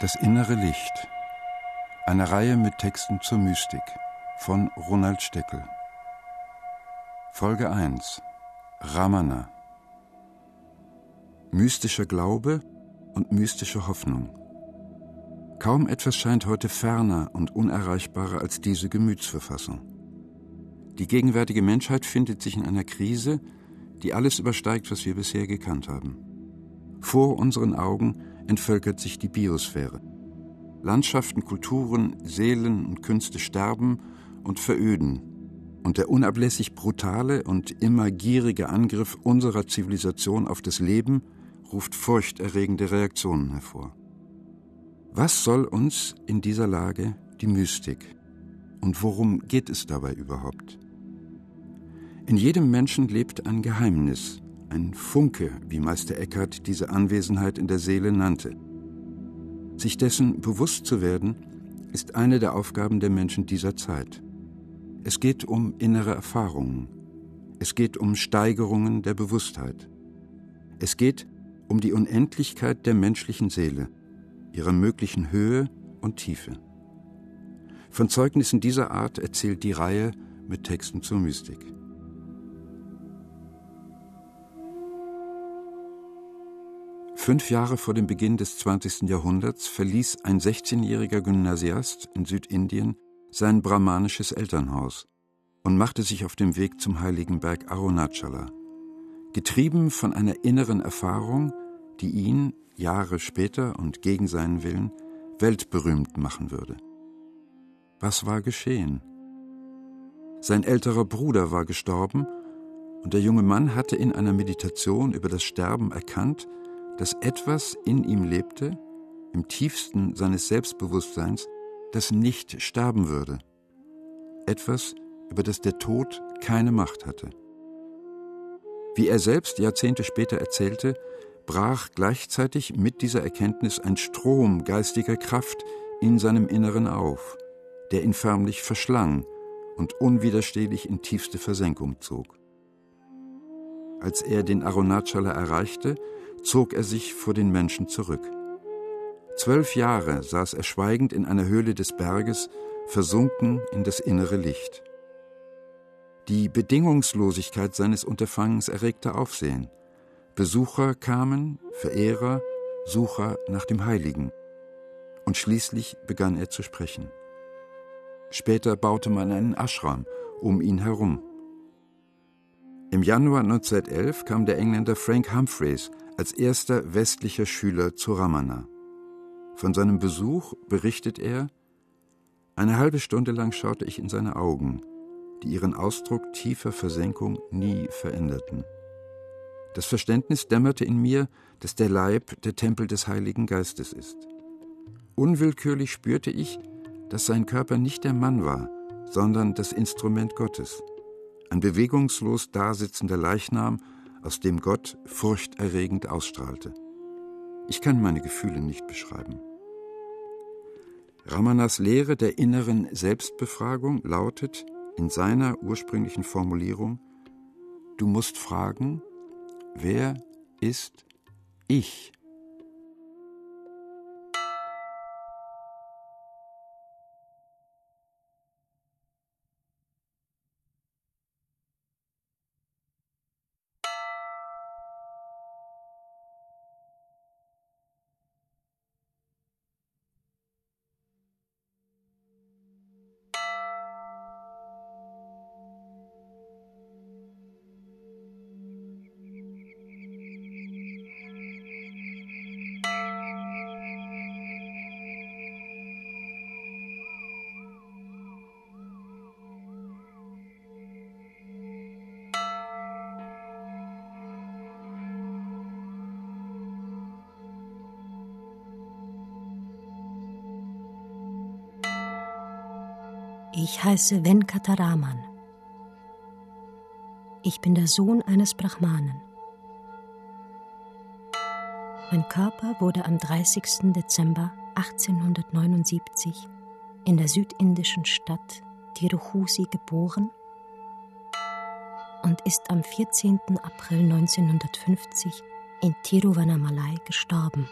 Das innere Licht. Eine Reihe mit Texten zur Mystik von Ronald Steckel. Folge 1. Ramana. Mystischer Glaube und mystische Hoffnung. Kaum etwas scheint heute ferner und unerreichbarer als diese Gemütsverfassung. Die gegenwärtige Menschheit findet sich in einer Krise, die alles übersteigt, was wir bisher gekannt haben. Vor unseren Augen entvölkert sich die Biosphäre. Landschaften, Kulturen, Seelen und Künste sterben und veröden. Und der unablässig brutale und immer gierige Angriff unserer Zivilisation auf das Leben ruft furchterregende Reaktionen hervor. Was soll uns in dieser Lage die Mystik? Und worum geht es dabei überhaupt? In jedem Menschen lebt ein Geheimnis, ein Funke, wie Meister Eckhart diese Anwesenheit in der Seele nannte. Sich dessen bewusst zu werden, ist eine der Aufgaben der Menschen dieser Zeit. Es geht um innere Erfahrungen. Es geht um Steigerungen der Bewusstheit. Es geht um die Unendlichkeit der menschlichen Seele, ihrer möglichen Höhe und Tiefe. Von Zeugnissen dieser Art erzählt die Reihe mit Texten zur Mystik. Fünf Jahre vor dem Beginn des 20. Jahrhunderts verließ ein 16-jähriger Gymnasiast in Südindien sein brahmanisches Elternhaus und machte sich auf dem Weg zum heiligen Berg Arunachala. Getrieben von einer inneren Erfahrung, die ihn Jahre später und gegen seinen Willen weltberühmt machen würde. Was war geschehen? Sein älterer Bruder war gestorben und der junge Mann hatte in einer Meditation über das Sterben erkannt, dass etwas in ihm lebte, im tiefsten seines Selbstbewusstseins, das nicht sterben würde. Etwas, über das der Tod keine Macht hatte. Wie er selbst Jahrzehnte später erzählte, brach gleichzeitig mit dieser Erkenntnis ein Strom geistiger Kraft in seinem Inneren auf, der ihn förmlich verschlang und unwiderstehlich in tiefste Versenkung zog. Als er den Arunachala erreichte, zog er sich vor den Menschen zurück. Zwölf Jahre saß er schweigend in einer Höhle des Berges, versunken in das innere Licht. Die Bedingungslosigkeit seines Unterfangens erregte Aufsehen. Besucher kamen, Verehrer, Sucher nach dem Heiligen. Und schließlich begann er zu sprechen. Später baute man einen Ashram um ihn herum. Im Januar 1911 kam der Engländer Frank Humphreys als erster westlicher Schüler zu Ramana. Von seinem Besuch berichtet er, eine halbe Stunde lang schaute ich in seine Augen, die ihren Ausdruck tiefer Versenkung nie veränderten. Das Verständnis dämmerte in mir, dass der Leib der Tempel des Heiligen Geistes ist. Unwillkürlich spürte ich, dass sein Körper nicht der Mann war, sondern das Instrument Gottes, ein bewegungslos dasitzender Leichnam aus dem Gott furchterregend ausstrahlte. Ich kann meine Gefühle nicht beschreiben. Ramanas Lehre der inneren Selbstbefragung lautet in seiner ursprünglichen Formulierung, du musst fragen, wer ist ich? Ich heiße Venkataraman. Ich bin der Sohn eines Brahmanen. Mein Körper wurde am 30. Dezember 1879 in der südindischen Stadt Tiruchusi geboren und ist am 14. April 1950 in Tiruvannamalai gestorben.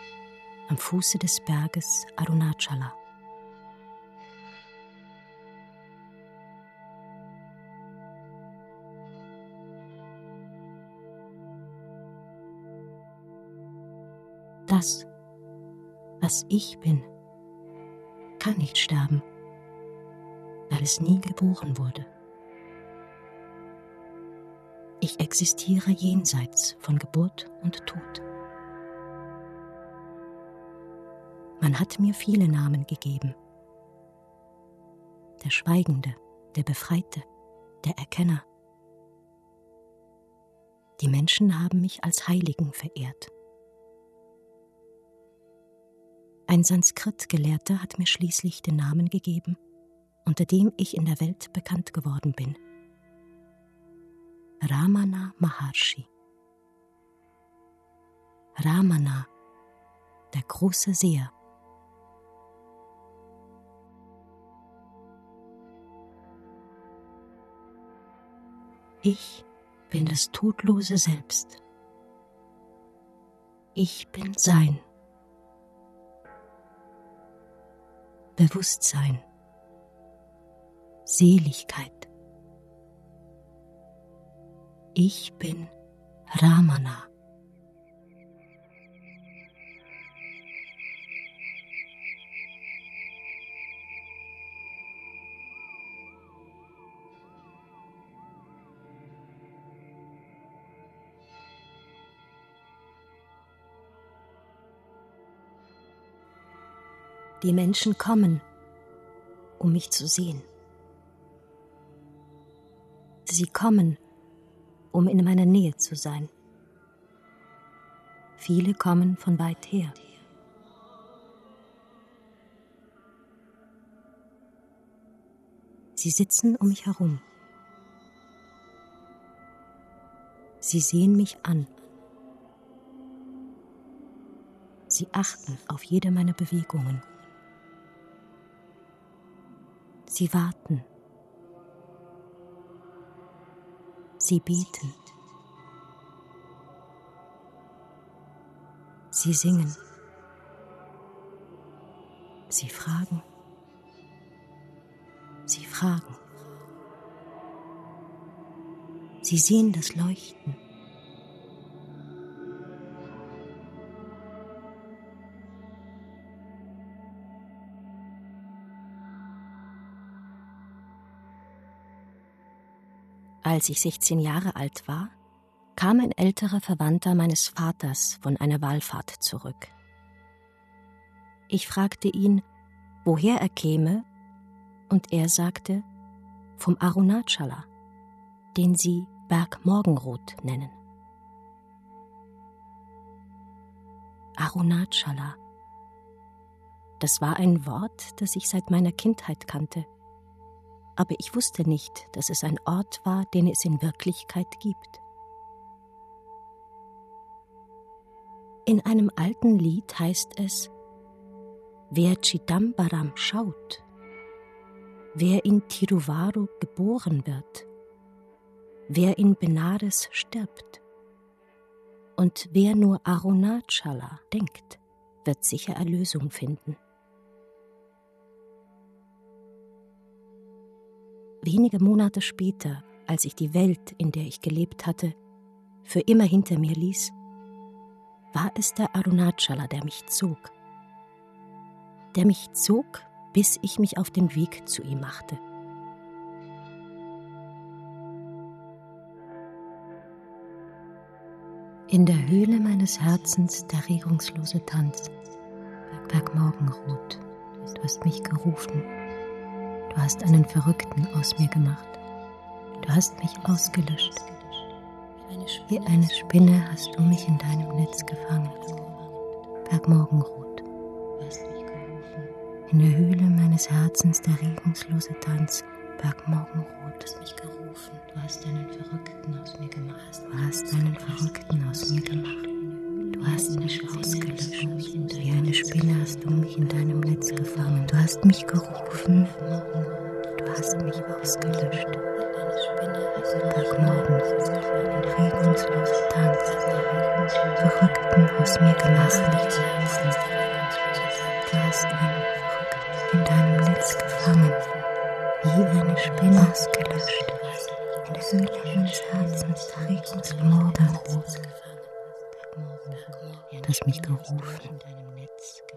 am Fuße des Berges Arunachala. Das, was ich bin, kann nicht sterben, weil es nie geboren wurde. Ich existiere jenseits von Geburt und Tod. Man hat mir viele Namen gegeben. Der Schweigende, der Befreite, der Erkenner. Die Menschen haben mich als Heiligen verehrt. Ein Sanskrit-Gelehrter hat mir schließlich den Namen gegeben, unter dem ich in der Welt bekannt geworden bin. Ramana Maharshi. Ramana, der große Seher. Ich bin das todlose Selbst. Ich bin Sein. Bewusstsein, Seligkeit. Ich bin Ramana. Die Menschen kommen, um mich zu sehen. Sie kommen, um in meiner Nähe zu sein. Viele kommen von weit her. Sie sitzen um mich herum. Sie sehen mich an. Sie achten auf jede meiner Bewegungen. Sie warten. Sie bieten. Sie singen. Sie fragen. Sie fragen. Sie sehen das Leuchten. Als ich 16 Jahre alt war, kam ein älterer Verwandter meines Vaters von einer Wallfahrt zurück. Ich fragte ihn, woher er käme, und er sagte, vom Arunachala, den sie Berg Morgenrot nennen. Arunachala. Das war ein Wort, das ich seit meiner Kindheit kannte aber ich wusste nicht, dass es ein Ort war, den es in Wirklichkeit gibt. In einem alten Lied heißt es, wer Chidambaram schaut, wer in Tiruvaru geboren wird, wer in Benares stirbt und wer nur Arunachala denkt, wird sicher Erlösung finden. Wenige Monate später, als ich die Welt, in der ich gelebt hatte, für immer hinter mir ließ, war es der Arunachala, der mich zog. Der mich zog, bis ich mich auf den Weg zu ihm machte. In der Höhle meines Herzens der regungslose Tanz, Bergmorgenrot, du hast mich gerufen. Du hast einen Verrückten aus mir gemacht. Du hast mich ausgelöscht. Wie eine Spinne hast du mich in deinem Netz gefangen. Bergmorgenrot. In der Höhle meines Herzens der regungslose Tanz. Bergmorgenrot. Du hast mich gerufen. Du hast einen Verrückten aus mir gemacht. Du hast einen Verrückten aus mir gemacht. Du hast mich ausgelöscht. Wie eine Spinne hast du mich in deinem Netz gefangen. Du hast mich gerufen. Du hast mich ausgelöscht. Tagmorgen, regungslos Tanz, Verrückten aus mir gemacht. Du hast einen mich gerufen,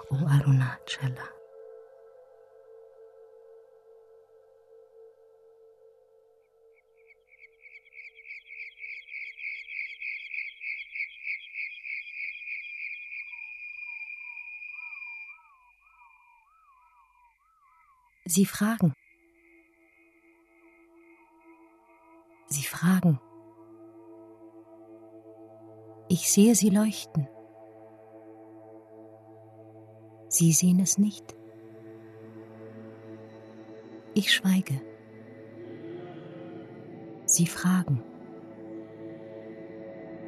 O Arunachala. Sie fragen. Sie fragen. Ich sehe sie leuchten. Sie sehen es nicht. Ich schweige. Sie fragen.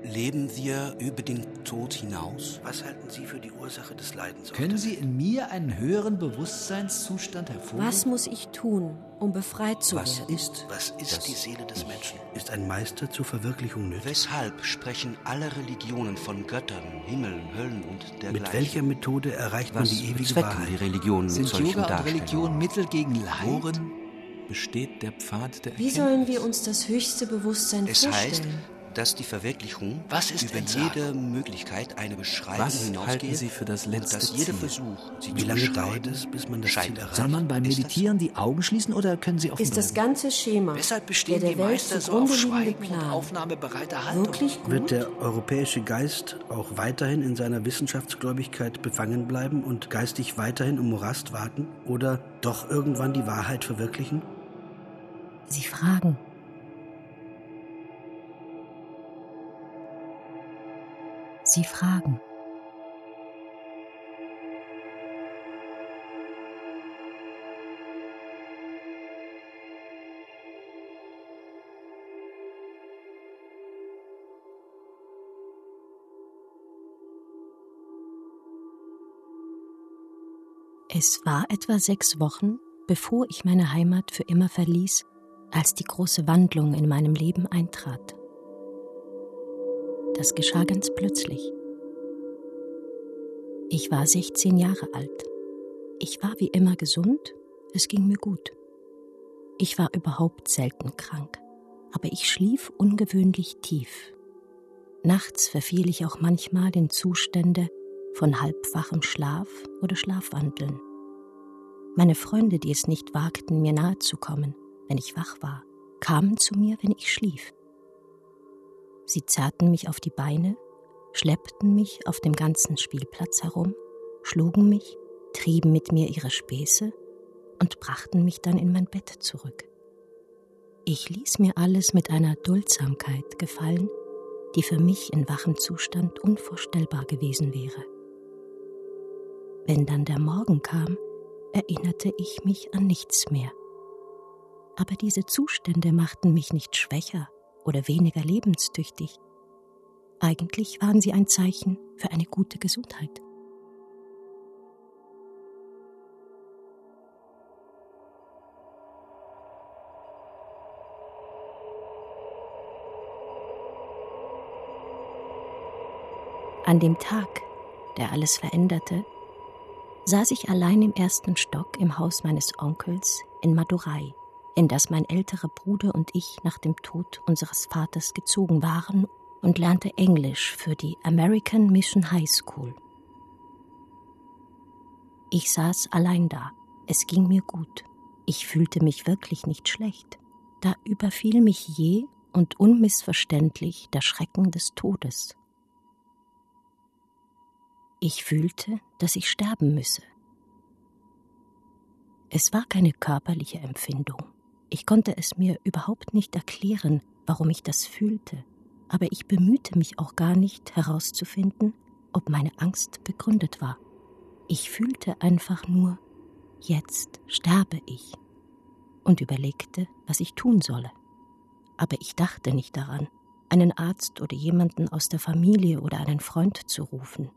Leben wir über den Tod hinaus? Was halten Sie für die Ursache des Leidens? Können Sie in mir einen höheren Bewusstseinszustand hervorheben? Was muss ich tun, um befreit zu Was werden? ist, Was ist das die Seele des Ich? Menschen? Ist ein Meister zur Verwirklichung nötig? Weshalb sprechen alle Religionen von Göttern, Himmeln, Höllen und dergleichen? Mit welcher Methode erreicht man Was die ewige Wahrheit? die Religionen mit Sind solchen Yoga und? Religion Mittel gegen Leid? Worin besteht der Pfad der Wie Erkenntnis? sollen wir uns das höchste Bewusstsein Es heißt, vorstellen? Dass die Verwirklichung Was ist über jede Möglichkeit eine Beschreibung Was hinausgeht halten Sie für das letzte dass jeder Ziel? Versuch, sie Wie lange dauert es, bis man das Ziel scheitert. erreicht? Soll man beim Meditieren die Augen schließen oder können sie offen Ist das ganze Schema, Weshalb der bestehen der die Welt Meister so auf und Plan aufnahmebereiter Haltung? wirklich gut? Wird der europäische Geist auch weiterhin in seiner Wissenschaftsgläubigkeit befangen bleiben und geistig weiterhin im Morast warten? Oder doch irgendwann die Wahrheit verwirklichen? Sie fragen. Sie fragen. Es war etwa sechs Wochen, bevor ich meine Heimat für immer verließ, als die große Wandlung in meinem Leben eintrat. Das geschah ganz plötzlich. Ich war 16 Jahre alt. Ich war wie immer gesund, es ging mir gut. Ich war überhaupt selten krank, aber ich schlief ungewöhnlich tief. Nachts verfiel ich auch manchmal in Zustände von halbwachem Schlaf oder Schlafwandeln. Meine Freunde, die es nicht wagten, mir nahe zu kommen, wenn ich wach war, kamen zu mir, wenn ich schlief. Sie zerrten mich auf die Beine, schleppten mich auf dem ganzen Spielplatz herum, schlugen mich, trieben mit mir ihre Späße und brachten mich dann in mein Bett zurück. Ich ließ mir alles mit einer Duldsamkeit gefallen, die für mich in wachem Zustand unvorstellbar gewesen wäre. Wenn dann der Morgen kam, erinnerte ich mich an nichts mehr. Aber diese Zustände machten mich nicht schwächer oder weniger lebenstüchtig. Eigentlich waren sie ein Zeichen für eine gute Gesundheit. An dem Tag, der alles veränderte, saß ich allein im ersten Stock im Haus meines Onkels in Madurai, in das mein älterer Bruder und ich nach dem Tod unseres Vaters gezogen waren und lernte Englisch für die American Mission High School. Ich saß allein da. Es ging mir gut. Ich fühlte mich wirklich nicht schlecht. Da überfiel mich je und unmissverständlich der Schrecken des Todes. Ich fühlte, dass ich sterben müsse. Es war keine körperliche Empfindung. Ich konnte es mir überhaupt nicht erklären, warum ich das fühlte, aber ich bemühte mich auch gar nicht herauszufinden, ob meine Angst begründet war. Ich fühlte einfach nur, jetzt sterbe ich und überlegte, was ich tun solle. Aber ich dachte nicht daran, einen Arzt oder jemanden aus der Familie oder einen Freund zu rufen.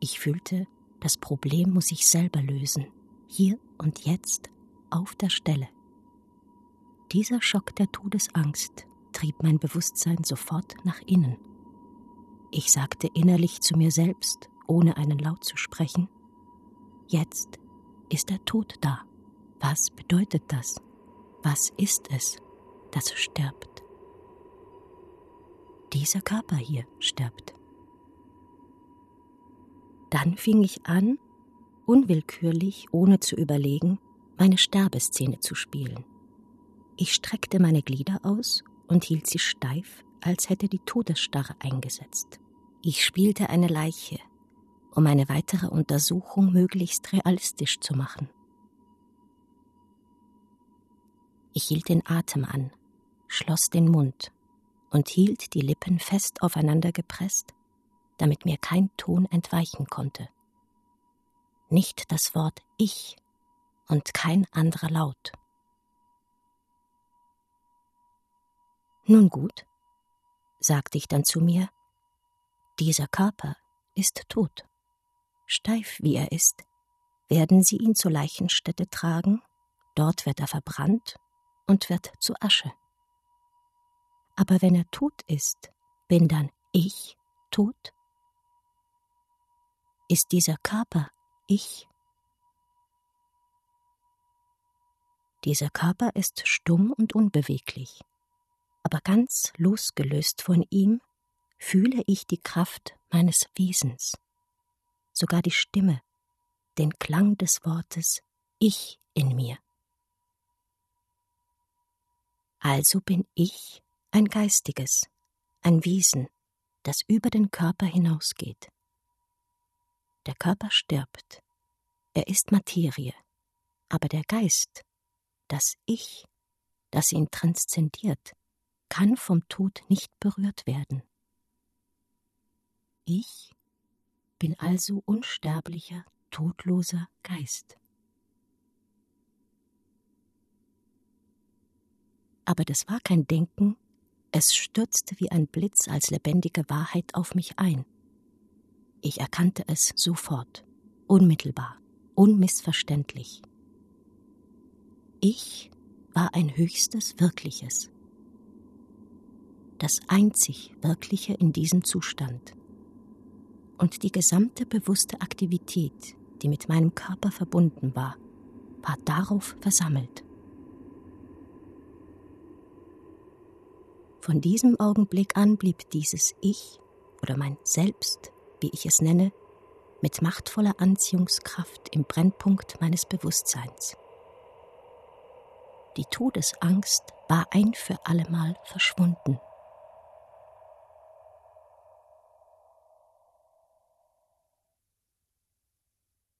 Ich fühlte, das Problem muss ich selber lösen, hier und jetzt, auf der Stelle. Dieser Schock der Todesangst trieb mein Bewusstsein sofort nach innen. Ich sagte innerlich zu mir selbst, ohne einen Laut zu sprechen, Jetzt ist der Tod da. Was bedeutet das? Was ist es, das stirbt? Dieser Körper hier stirbt. Dann fing ich an, unwillkürlich, ohne zu überlegen, meine Sterbeszene zu spielen. Ich streckte meine Glieder aus und hielt sie steif, als hätte die Todesstarre eingesetzt. Ich spielte eine Leiche, um eine weitere Untersuchung möglichst realistisch zu machen. Ich hielt den Atem an, schloss den Mund und hielt die Lippen fest aufeinander gepresst, damit mir kein Ton entweichen konnte. Nicht das Wort Ich und kein anderer Laut. Nun gut, sagte ich dann zu mir, dieser Körper ist tot. Steif wie er ist, werden sie ihn zur Leichenstätte tragen, dort wird er verbrannt und wird zu Asche. Aber wenn er tot ist, bin dann ich tot? Ist dieser Körper ich? Dieser Körper ist stumm und unbeweglich, aber ganz losgelöst von ihm fühle ich die Kraft meines Wesens, sogar die Stimme, den Klang des Wortes Ich in mir. Also bin ich ein Geistiges, ein Wesen, das über den Körper hinausgeht. Der Körper stirbt, er ist Materie, aber der Geist, das Ich, das ihn transzendiert, kann vom Tod nicht berührt werden. Ich bin also unsterblicher, todloser Geist. Aber das war kein Denken, es stürzte wie ein Blitz als lebendige Wahrheit auf mich ein. Ich erkannte es sofort, unmittelbar, unmissverständlich. Ich war ein höchstes Wirkliches, das einzig Wirkliche in diesem Zustand. Und die gesamte bewusste Aktivität, die mit meinem Körper verbunden war, war darauf versammelt. Von diesem Augenblick an blieb dieses Ich oder mein Selbst, wie ich es nenne, mit machtvoller Anziehungskraft im Brennpunkt meines Bewusstseins. Die Todesangst war ein für allemal verschwunden.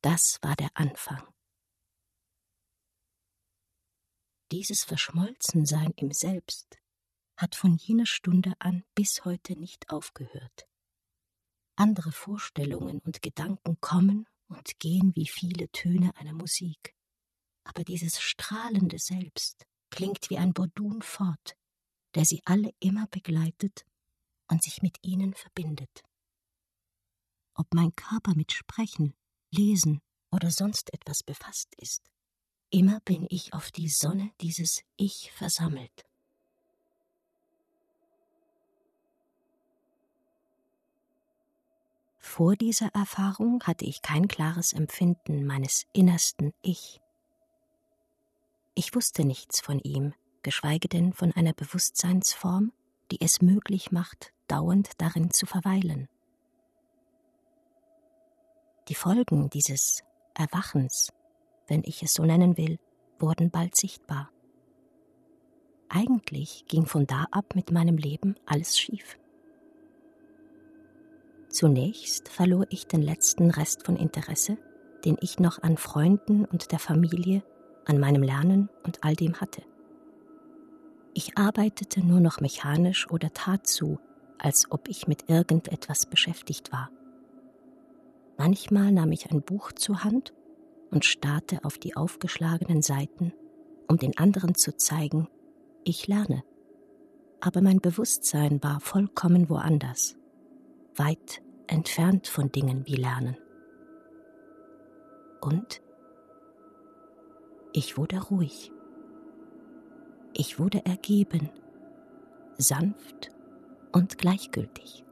Das war der Anfang. Dieses Verschmolzensein im Selbst hat von jener Stunde an bis heute nicht aufgehört. Andere Vorstellungen und Gedanken kommen und gehen wie viele Töne einer Musik. Aber dieses strahlende Selbst klingt wie ein Bordun fort, der sie alle immer begleitet und sich mit ihnen verbindet. Ob mein Körper mit Sprechen, Lesen oder sonst etwas befasst ist, immer bin ich auf die Sonne dieses Ich versammelt. Vor dieser Erfahrung hatte ich kein klares Empfinden meines innersten Ich. Ich wusste nichts von ihm, geschweige denn von einer Bewusstseinsform, die es möglich macht, dauernd darin zu verweilen. Die Folgen dieses Erwachens, wenn ich es so nennen will, wurden bald sichtbar. Eigentlich ging von da ab mit meinem Leben alles schief. Zunächst verlor ich den letzten Rest von Interesse, den ich noch an Freunden und der Familie, an meinem Lernen und all dem hatte. Ich arbeitete nur noch mechanisch oder tat so, als ob ich mit irgendetwas beschäftigt war. Manchmal nahm ich ein Buch zur Hand und starrte auf die aufgeschlagenen Seiten, um den anderen zu zeigen, ich lerne. Aber mein Bewusstsein war vollkommen woanders weit entfernt von Dingen wie Lernen. Und ich wurde ruhig. Ich wurde ergeben, sanft und gleichgültig.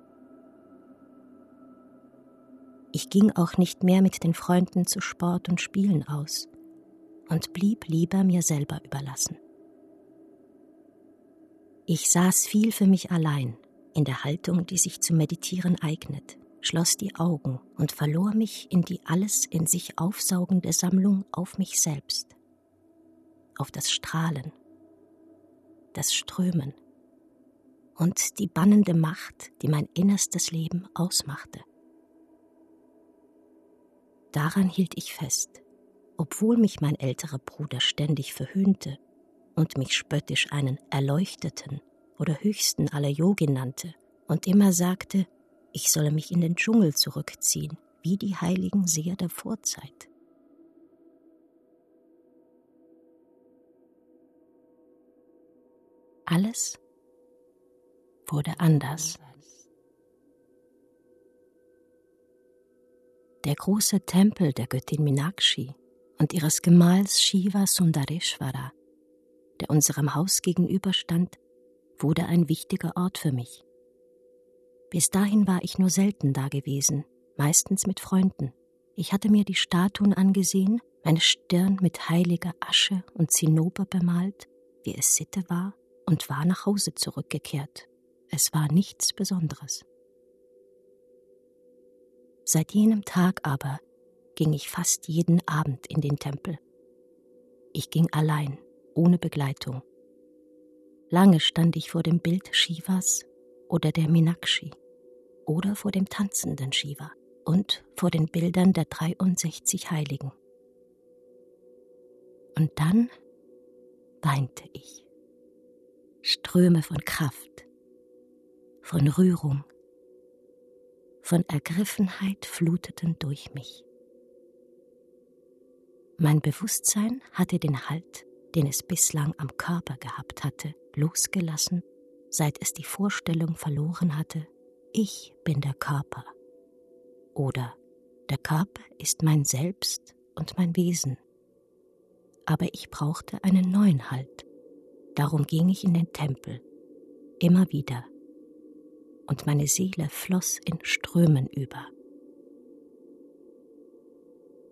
Ich ging auch nicht mehr mit den Freunden zu Sport und Spielen aus und blieb lieber mir selber überlassen. Ich saß viel für mich allein, in der Haltung, die sich zum Meditieren eignet, schloss die Augen und verlor mich in die alles in sich aufsaugende Sammlung auf mich selbst, auf das Strahlen, das Strömen und die bannende Macht, die mein innerstes Leben ausmachte. Daran hielt ich fest, obwohl mich mein älterer Bruder ständig verhöhnte und mich spöttisch einen Erleuchteten oder höchsten aller Yogi nannte und immer sagte, ich solle mich in den Dschungel zurückziehen, wie die heiligen Seher der Vorzeit. Alles wurde anders. Der große Tempel der Göttin Minakshi und ihres Gemahls Shiva Sundareshwara, der unserem Haus gegenüberstand, wurde ein wichtiger Ort für mich. Bis dahin war ich nur selten da gewesen, meistens mit Freunden. Ich hatte mir die Statuen angesehen, meine Stirn mit heiliger Asche und Zinnober bemalt, wie es Sitte war, und war nach Hause zurückgekehrt. Es war nichts Besonderes. Seit jenem Tag aber ging ich fast jeden Abend in den Tempel. Ich ging allein, ohne Begleitung. Lange stand ich vor dem Bild Shivas oder der Minakshi oder vor dem tanzenden Shiva und vor den Bildern der 63 Heiligen. Und dann weinte ich. Ströme von Kraft, von Rührung, von Ergriffenheit fluteten durch mich. Mein Bewusstsein hatte den Halt, den es bislang am Körper gehabt hatte, losgelassen, seit es die Vorstellung verloren hatte, ich bin der Körper. Oder der Körper ist mein Selbst und mein Wesen. Aber ich brauchte einen neuen Halt. Darum ging ich in den Tempel, immer wieder. Und meine Seele floss in Strömen über.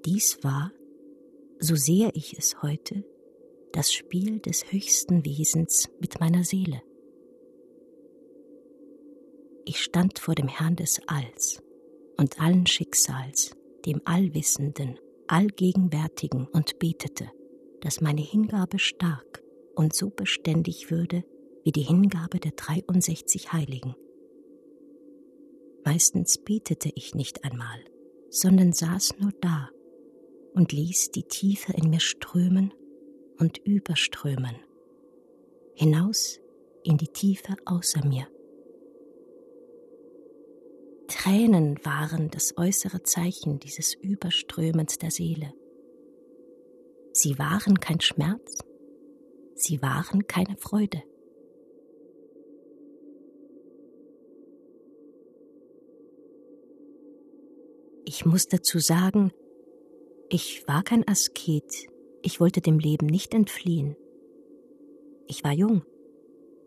Dies war, so sehe ich es heute, das Spiel des höchsten Wesens mit meiner Seele. Ich stand vor dem Herrn des Alls und allen Schicksals, dem Allwissenden, Allgegenwärtigen und betete, dass meine Hingabe stark und so beständig würde wie die Hingabe der 63 Heiligen. Meistens betete ich nicht einmal, sondern saß nur da und ließ die Tiefe in mir strömen und überströmen, hinaus in die Tiefe außer mir. Tränen waren das äußere Zeichen dieses Überströmens der Seele. Sie waren kein Schmerz, sie waren keine Freude. Ich muss dazu sagen, ich war kein Asket, ich wollte dem Leben nicht entfliehen. Ich war jung.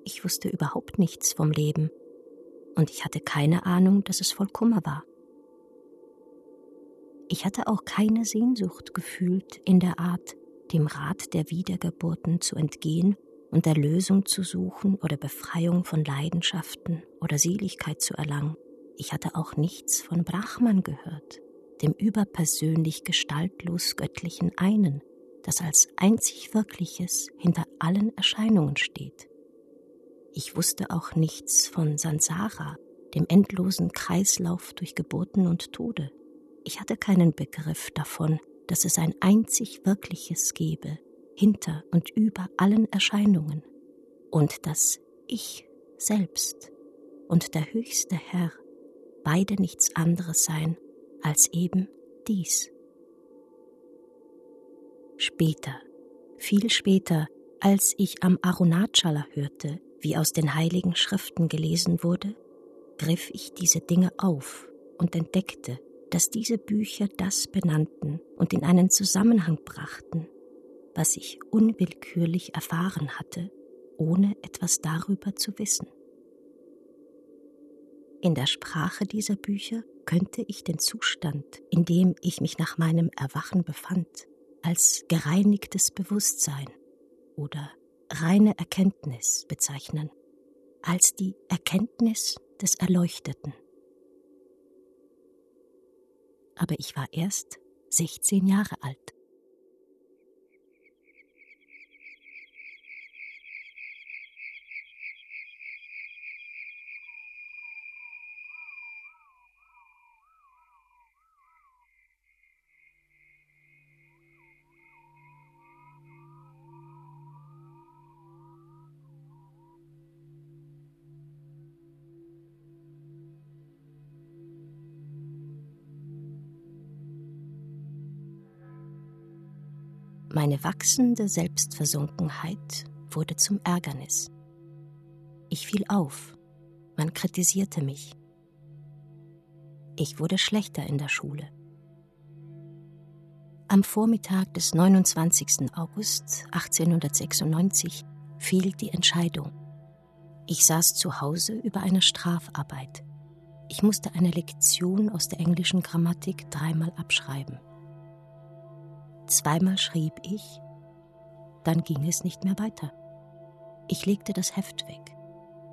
Ich wusste überhaupt nichts vom Leben. Und ich hatte keine Ahnung, dass es voll Kummer war. Ich hatte auch keine Sehnsucht gefühlt in der Art, dem Rat der Wiedergeburten zu entgehen und Erlösung zu suchen oder Befreiung von Leidenschaften oder Seligkeit zu erlangen. Ich hatte auch nichts von Brahman gehört, dem überpersönlich gestaltlos göttlichen Einen, das als einzig Wirkliches hinter allen Erscheinungen steht. Ich wusste auch nichts von Sansara, dem endlosen Kreislauf durch Geburten und Tode. Ich hatte keinen Begriff davon, dass es ein einzig Wirkliches gebe, hinter und über allen Erscheinungen, und dass ich selbst und der höchste Herr beide nichts anderes seien als eben dies. Später, viel später, als ich am Arunachala hörte, wie aus den heiligen Schriften gelesen wurde, griff ich diese Dinge auf und entdeckte, dass diese Bücher das benannten und in einen Zusammenhang brachten, was ich unwillkürlich erfahren hatte, ohne etwas darüber zu wissen. In der Sprache dieser Bücher könnte ich den Zustand, in dem ich mich nach meinem Erwachen befand, als gereinigtes Bewusstsein oder reine Erkenntnis bezeichnen, als die Erkenntnis des Erleuchteten. Aber ich war erst 16 Jahre alt. Wachsende Selbstversunkenheit wurde zum Ärgernis. Ich fiel auf, man kritisierte mich. Ich wurde schlechter in der Schule. Am Vormittag des 29. August 1896 fiel die Entscheidung. Ich saß zu Hause über einer Strafarbeit. Ich musste eine Lektion aus der englischen Grammatik dreimal abschreiben. Zweimal schrieb ich, dann ging es nicht mehr weiter. Ich legte das Heft weg,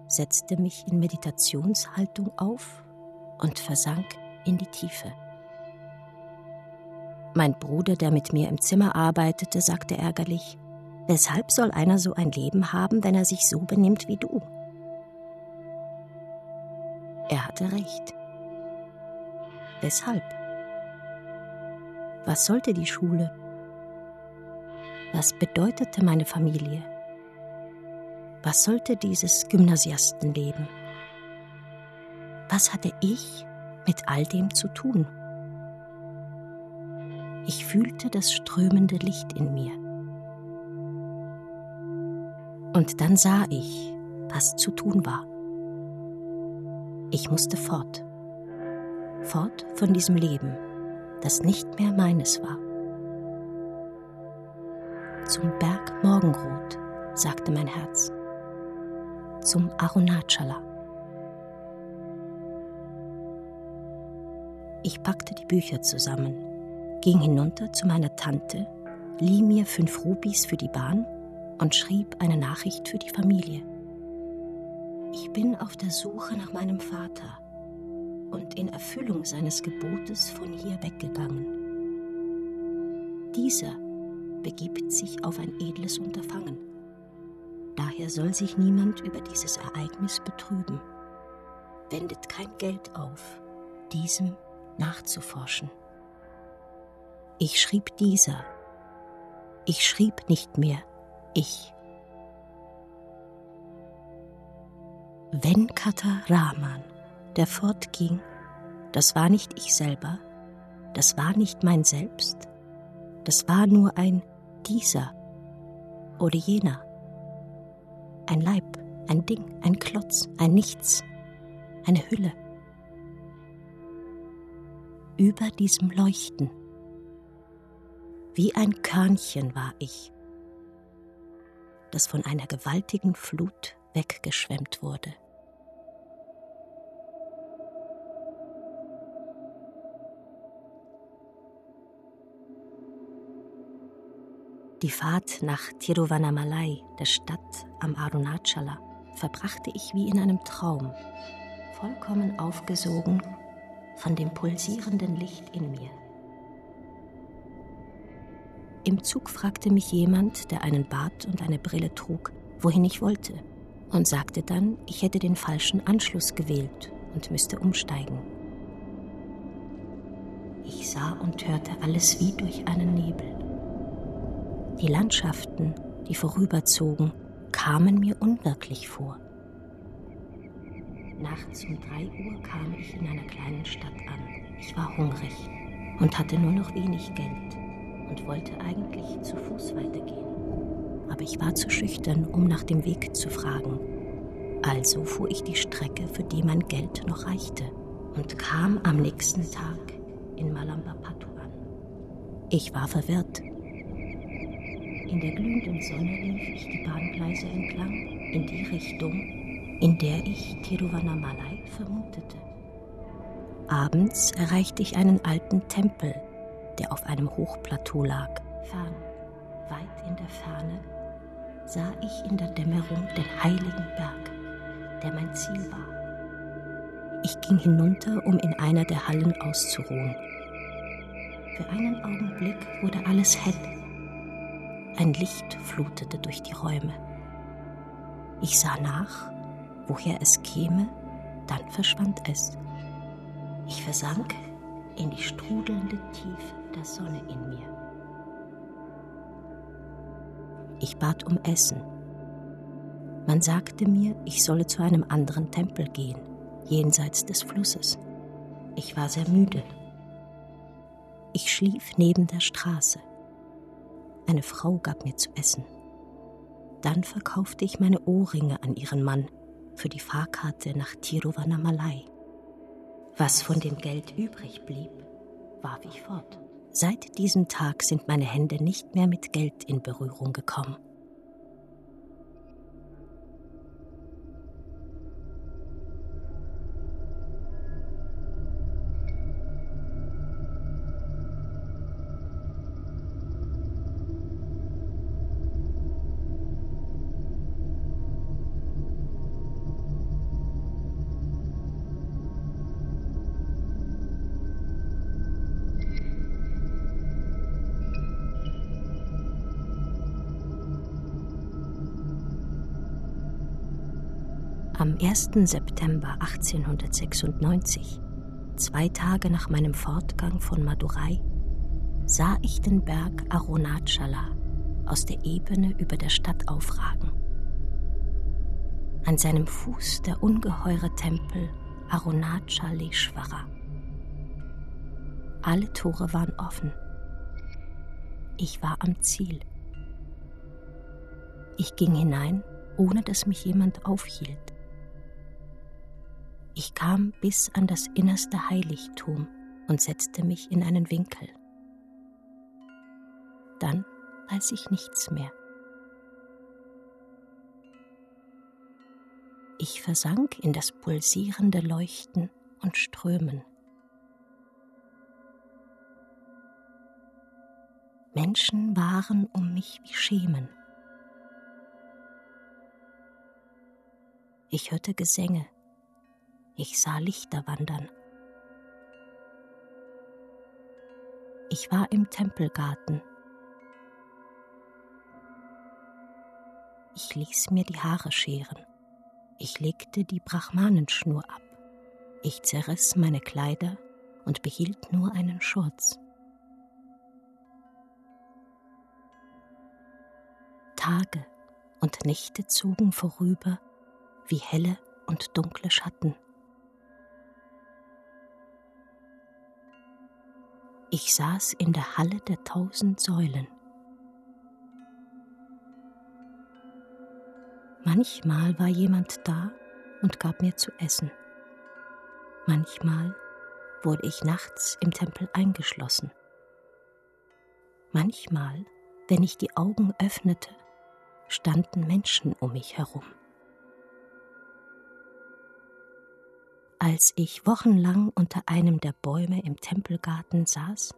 setzte mich in Meditationshaltung auf und versank in die Tiefe. Mein Bruder, der mit mir im Zimmer arbeitete, sagte ärgerlich, Weshalb soll einer so ein Leben haben, wenn er sich so benimmt wie du? Er hatte recht. Weshalb? Was sollte die Schule? Was bedeutete meine Familie? Was sollte dieses Gymnasiastenleben? Was hatte ich mit all dem zu tun? Ich fühlte das strömende Licht in mir. Und dann sah ich, was zu tun war. Ich musste fort. Fort von diesem Leben, das nicht mehr meines war zum Berg Morgenrot, sagte mein Herz, zum Arunachala. Ich packte die Bücher zusammen, ging hinunter zu meiner Tante, lieh mir fünf Rubis für die Bahn und schrieb eine Nachricht für die Familie. Ich bin auf der Suche nach meinem Vater und in Erfüllung seines Gebotes von hier weggegangen. Dieser begibt sich auf ein edles Unterfangen. Daher soll sich niemand über dieses Ereignis betrüben. Wendet kein Geld auf, diesem nachzuforschen. Ich schrieb dieser. Ich schrieb nicht mehr ich. Venkata Raman, der fortging, das war nicht ich selber, das war nicht mein Selbst, das war nur ein dieser oder jener. Ein Leib, ein Ding, ein Klotz, ein Nichts, eine Hülle. Über diesem Leuchten. Wie ein Körnchen war ich, das von einer gewaltigen Flut weggeschwemmt wurde. Die Fahrt nach Tiruvannamalai, der Stadt am Arunachala, verbrachte ich wie in einem Traum, vollkommen aufgesogen von dem pulsierenden Licht in mir. Im Zug fragte mich jemand, der einen Bart und eine Brille trug, wohin ich wollte, und sagte dann, ich hätte den falschen Anschluss gewählt und müsste umsteigen. Ich sah und hörte alles wie durch einen Nebel. Die Landschaften, die vorüberzogen, kamen mir unwirklich vor. Nachts um drei Uhr kam ich in einer kleinen Stadt an. Ich war hungrig und hatte nur noch wenig Geld und wollte eigentlich zu Fuß weitergehen. Aber ich war zu schüchtern, um nach dem Weg zu fragen. Also fuhr ich die Strecke, für die mein Geld noch reichte, und kam am nächsten Tag in Malambapatu an. Ich war verwirrt in der glühenden Sonne lief ich die Bahngleise entlang in die Richtung, in der ich Tiruvannamalai vermutete. Abends erreichte ich einen alten Tempel, der auf einem Hochplateau lag. Fern, weit in der Ferne, sah ich in der Dämmerung den heiligen Berg, der mein Ziel war. Ich ging hinunter, um in einer der Hallen auszuruhen. Für einen Augenblick wurde alles hell. Ein Licht flutete durch die Räume. Ich sah nach, woher es käme, dann verschwand es. Ich versank in die strudelnde Tiefe der Sonne in mir. Ich bat um Essen. Man sagte mir, ich solle zu einem anderen Tempel gehen, jenseits des Flusses. Ich war sehr müde. Ich schlief neben der Straße. Eine Frau gab mir zu essen. Dann verkaufte ich meine Ohrringe an ihren Mann für die Fahrkarte nach Tiruvannamalai. Was von dem Geld übrig blieb, warf ich fort. Seit diesem Tag sind meine Hände nicht mehr mit Geld in Berührung gekommen. 1. September 1896, zwei Tage nach meinem Fortgang von Madurai, sah ich den Berg Arunachala aus der Ebene über der Stadt aufragen. An seinem Fuß der ungeheure Tempel Arunachaleshwara. Alle Tore waren offen. Ich war am Ziel. Ich ging hinein, ohne dass mich jemand aufhielt. Ich kam bis an das innerste Heiligtum und setzte mich in einen Winkel. Dann weiß ich nichts mehr. Ich versank in das pulsierende Leuchten und Strömen. Menschen waren um mich wie Schemen. Ich hörte Gesänge, ich sah Lichter wandern. Ich war im Tempelgarten. Ich ließ mir die Haare scheren. Ich legte die Brahmanenschnur ab. Ich zerriss meine Kleider und behielt nur einen Schurz. Tage und Nächte zogen vorüber wie helle und dunkle Schatten. Ich saß in der Halle der tausend Säulen. Manchmal war jemand da und gab mir zu essen. Manchmal wurde ich nachts im Tempel eingeschlossen. Manchmal, wenn ich die Augen öffnete, standen Menschen um mich herum. Als ich wochenlang unter einem der Bäume im Tempelgarten saß,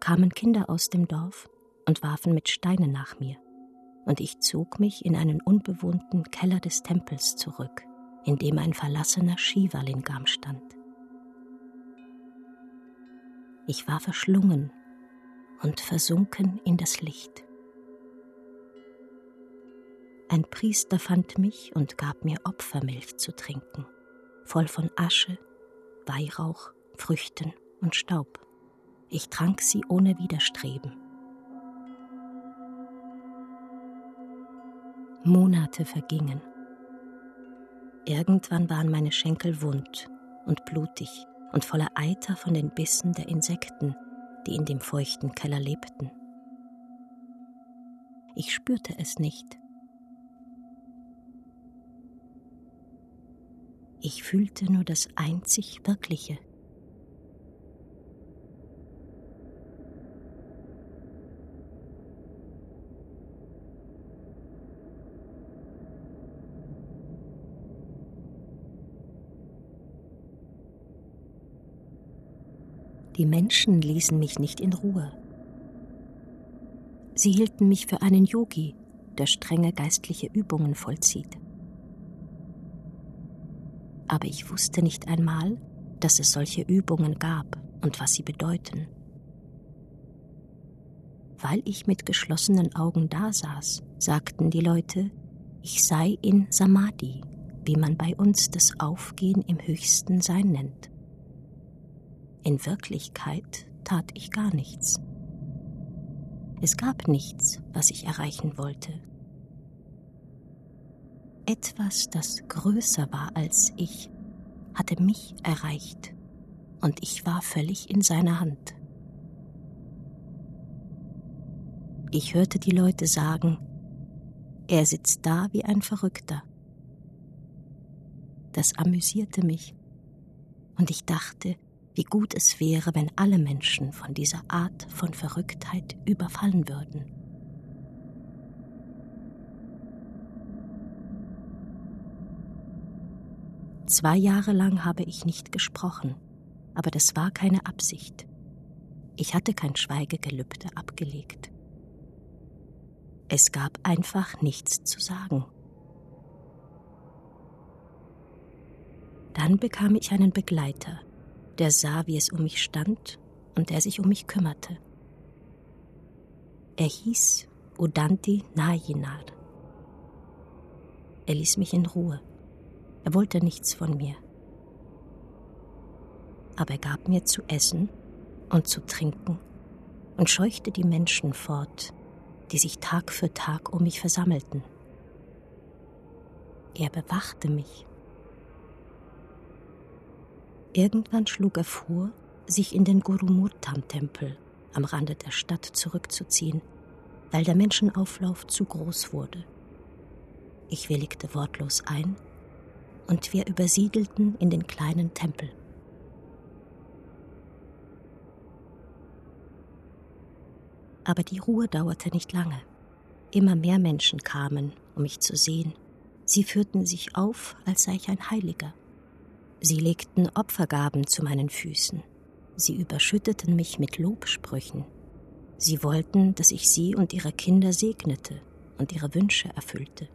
kamen Kinder aus dem Dorf und warfen mit Steinen nach mir, und ich zog mich in einen unbewohnten Keller des Tempels zurück, in dem ein verlassener Shiva-Lingam stand. Ich war verschlungen und versunken in das Licht. Ein Priester fand mich und gab mir Opfermilch zu trinken voll von Asche, Weihrauch, Früchten und Staub. Ich trank sie ohne Widerstreben. Monate vergingen. Irgendwann waren meine Schenkel wund und blutig und voller Eiter von den Bissen der Insekten, die in dem feuchten Keller lebten. Ich spürte es nicht, Ich fühlte nur das einzig Wirkliche. Die Menschen ließen mich nicht in Ruhe. Sie hielten mich für einen Yogi, der strenge geistliche Übungen vollzieht. Aber ich wusste nicht einmal, dass es solche Übungen gab und was sie bedeuten. Weil ich mit geschlossenen Augen dasaß, sagten die Leute, ich sei in Samadhi, wie man bei uns das Aufgehen im höchsten Sein nennt. In Wirklichkeit tat ich gar nichts. Es gab nichts, was ich erreichen wollte. Etwas, das größer war als ich, hatte mich erreicht und ich war völlig in seiner Hand. Ich hörte die Leute sagen, er sitzt da wie ein Verrückter. Das amüsierte mich, und ich dachte, wie gut es wäre, wenn alle Menschen von dieser Art von Verrücktheit überfallen würden. Zwei Jahre lang habe ich nicht gesprochen, aber das war keine Absicht. Ich hatte kein Schweigegelübde abgelegt. Es gab einfach nichts zu sagen. Dann bekam ich einen Begleiter, der sah, wie es um mich stand und der sich um mich kümmerte. Er hieß Udanti Nayinar. Er ließ mich in Ruhe. Er wollte nichts von mir. Aber er gab mir zu essen und zu trinken und scheuchte die Menschen fort, die sich Tag für Tag um mich versammelten. Er bewachte mich. Irgendwann schlug er vor, sich in den Gurumurtam-Tempel am Rande der Stadt zurückzuziehen, weil der Menschenauflauf zu groß wurde. Ich willigte wortlos ein und wir übersiedelten in den kleinen Tempel. Aber die Ruhe dauerte nicht lange. Immer mehr Menschen kamen, um mich zu sehen. Sie führten sich auf, als sei ich ein Heiliger. Sie legten Opfergaben zu meinen Füßen. Sie überschütteten mich mit Lobsprüchen. Sie wollten, dass ich sie und ihre Kinder segnete und ihre Wünsche erfüllte.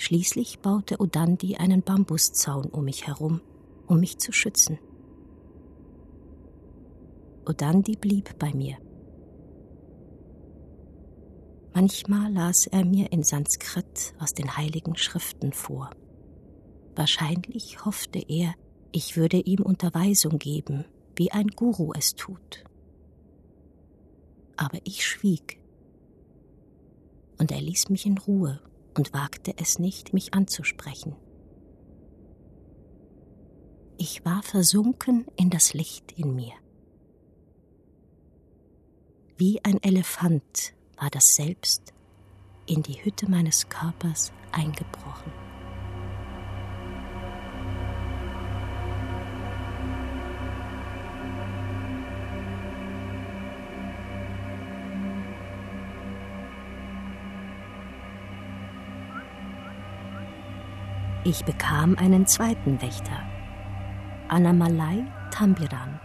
Schließlich baute Odandi einen Bambuszaun um mich herum, um mich zu schützen. Odandi blieb bei mir. Manchmal las er mir in Sanskrit aus den heiligen Schriften vor. Wahrscheinlich hoffte er, ich würde ihm Unterweisung geben, wie ein Guru es tut. Aber ich schwieg. Und er ließ mich in Ruhe und wagte es nicht, mich anzusprechen. Ich war versunken in das Licht in mir. Wie ein Elefant war das Selbst in die Hütte meines Körpers eingebrochen. Ich bekam einen zweiten Wächter, Anamalai Tambiran,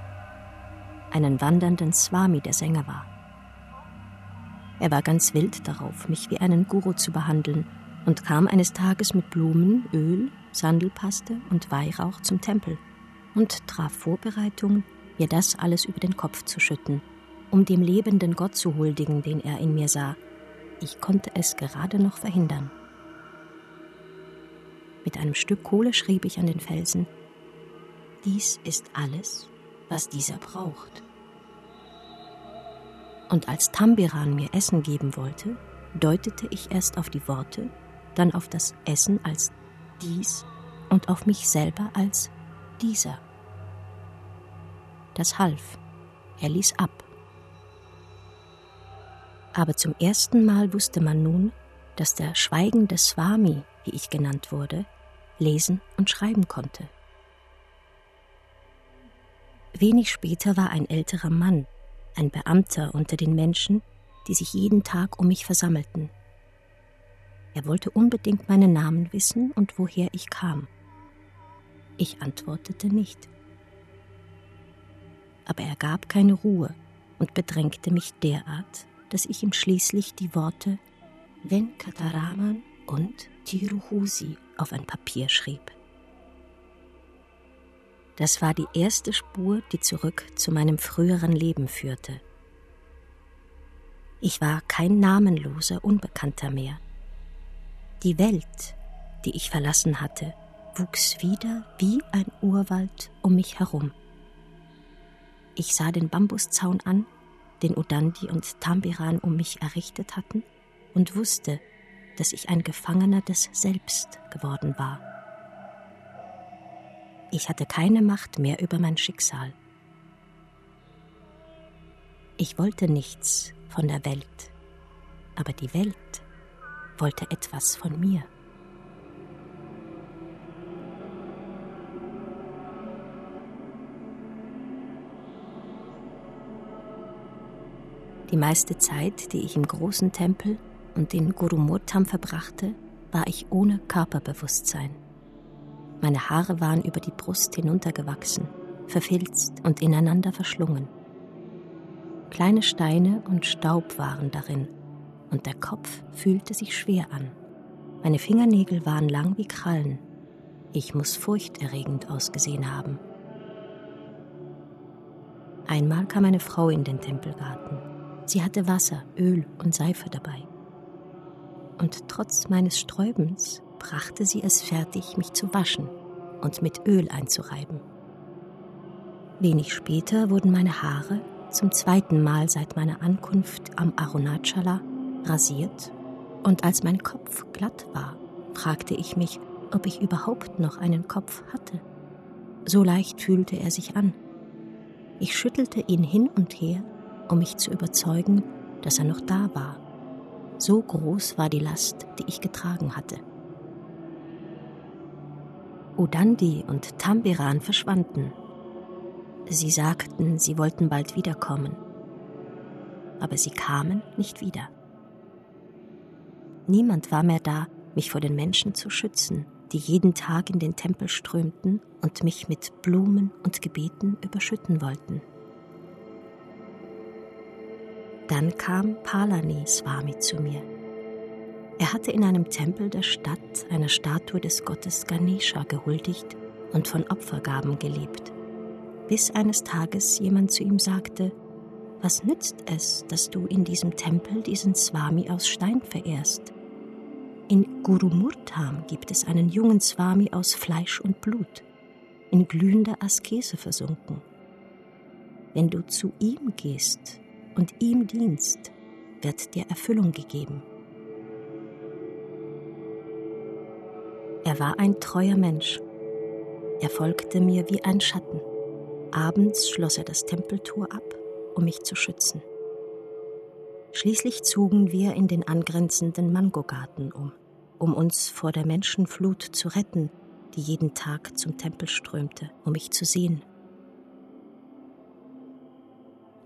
einen wandernden Swami, der Sänger war. Er war ganz wild darauf, mich wie einen Guru zu behandeln und kam eines Tages mit Blumen, Öl, Sandelpaste und Weihrauch zum Tempel und traf Vorbereitungen, mir das alles über den Kopf zu schütten, um dem lebenden Gott zu huldigen, den er in mir sah. Ich konnte es gerade noch verhindern. Mit einem Stück Kohle schrieb ich an den Felsen, dies ist alles, was dieser braucht. Und als Tambiran mir Essen geben wollte, deutete ich erst auf die Worte, dann auf das Essen als dies und auf mich selber als dieser. Das half. Er ließ ab. Aber zum ersten Mal wusste man nun, dass der schweigende Swami, wie ich genannt wurde, lesen und schreiben konnte. Wenig später war ein älterer Mann, ein Beamter unter den Menschen, die sich jeden Tag um mich versammelten. Er wollte unbedingt meinen Namen wissen und woher ich kam. Ich antwortete nicht. aber er gab keine Ruhe und bedrängte mich derart, dass ich ihm schließlich die Worte Venkataraman und Tiruhusi auf ein Papier schrieb. Das war die erste Spur, die zurück zu meinem früheren Leben führte. Ich war kein namenloser Unbekannter mehr. Die Welt, die ich verlassen hatte, wuchs wieder wie ein Urwald um mich herum. Ich sah den Bambuszaun an, den Udandi und Tambiran um mich errichtet hatten, und wusste, dass ich ein Gefangener des Selbst geworden war. Ich hatte keine Macht mehr über mein Schicksal. Ich wollte nichts von der Welt, aber die Welt wollte etwas von mir. Die meiste Zeit, die ich im großen Tempel und in Gurumurtam verbrachte, war ich ohne Körperbewusstsein. Meine Haare waren über die Brust hinuntergewachsen, verfilzt und ineinander verschlungen. Kleine Steine und Staub waren darin, und der Kopf fühlte sich schwer an. Meine Fingernägel waren lang wie Krallen. Ich muss furchterregend ausgesehen haben. Einmal kam eine Frau in den Tempelgarten. Sie hatte Wasser, Öl und Seife dabei. Und trotz meines Sträubens brachte sie es fertig, mich zu waschen und mit Öl einzureiben. Wenig später wurden meine Haare zum zweiten Mal seit meiner Ankunft am Arunachala rasiert und als mein Kopf glatt war, fragte ich mich, ob ich überhaupt noch einen Kopf hatte. So leicht fühlte er sich an. Ich schüttelte ihn hin und her um mich zu überzeugen, dass er noch da war. So groß war die Last, die ich getragen hatte. Udandi und Tambiran verschwanden. Sie sagten, sie wollten bald wiederkommen. Aber sie kamen nicht wieder. Niemand war mehr da, mich vor den Menschen zu schützen, die jeden Tag in den Tempel strömten und mich mit Blumen und Gebeten überschütten wollten. Dann kam Palani Swami zu mir. Er hatte in einem Tempel der Stadt einer Statue des Gottes Ganesha gehuldigt und von Opfergaben gelebt, bis eines Tages jemand zu ihm sagte, was nützt es, dass du in diesem Tempel diesen Swami aus Stein verehrst? In Gurumurtam gibt es einen jungen Swami aus Fleisch und Blut, in glühender Askese versunken. Wenn du zu ihm gehst und ihm dienst, wird dir Erfüllung gegeben. Er war ein treuer Mensch. Er folgte mir wie ein Schatten. Abends schloss er das Tempeltor ab, um mich zu schützen. Schließlich zogen wir in den angrenzenden Mangogarten um, um uns vor der Menschenflut zu retten, die jeden Tag zum Tempel strömte, um mich zu sehen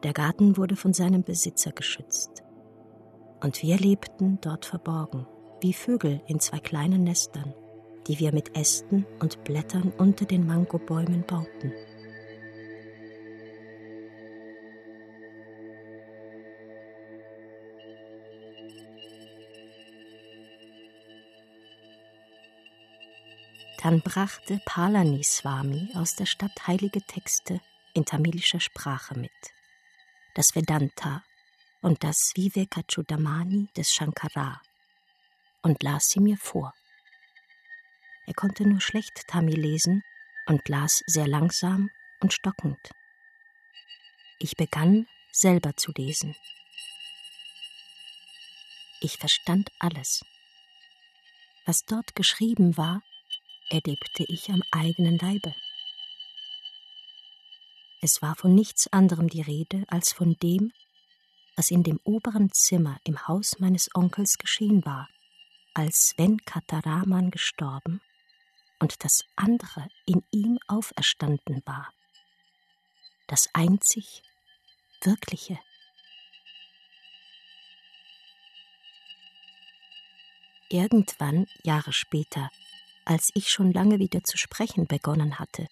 der Garten wurde von seinem Besitzer geschützt. Und wir lebten dort verborgen, wie Vögel in zwei kleinen Nestern, die wir mit Ästen und Blättern unter den Mangobäumen bauten. Dann brachte Palani Swami aus der Stadt heilige Texte in tamilischer Sprache mit das Vedanta und das Vivekachudamani des Shankara und las sie mir vor. Er konnte nur schlecht Tamil lesen und las sehr langsam und stockend. Ich begann selber zu lesen. Ich verstand alles. Was dort geschrieben war, erlebte ich am eigenen Leibe. Es war von nichts anderem die Rede als von dem, was in dem oberen Zimmer im Haus meines Onkels geschehen war, als wenn Kataraman gestorben und das andere in ihm auferstanden war. Das einzig Wirkliche. Irgendwann, Jahre später, als ich schon lange wieder zu sprechen begonnen hatte,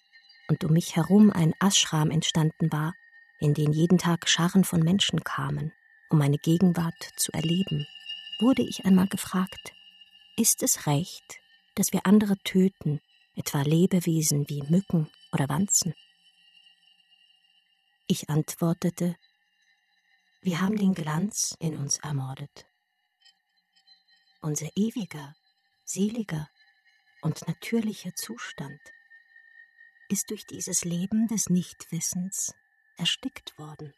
und um mich herum ein Ashram entstanden war, in den jeden Tag Scharren von Menschen kamen, um meine Gegenwart zu erleben, wurde ich einmal gefragt, ist es recht, dass wir andere töten, etwa Lebewesen wie Mücken oder Wanzen? Ich antwortete, wir haben den Glanz in uns ermordet. Unser ewiger, seliger und natürlicher Zustand ist durch dieses Leben des Nichtwissens erstickt worden.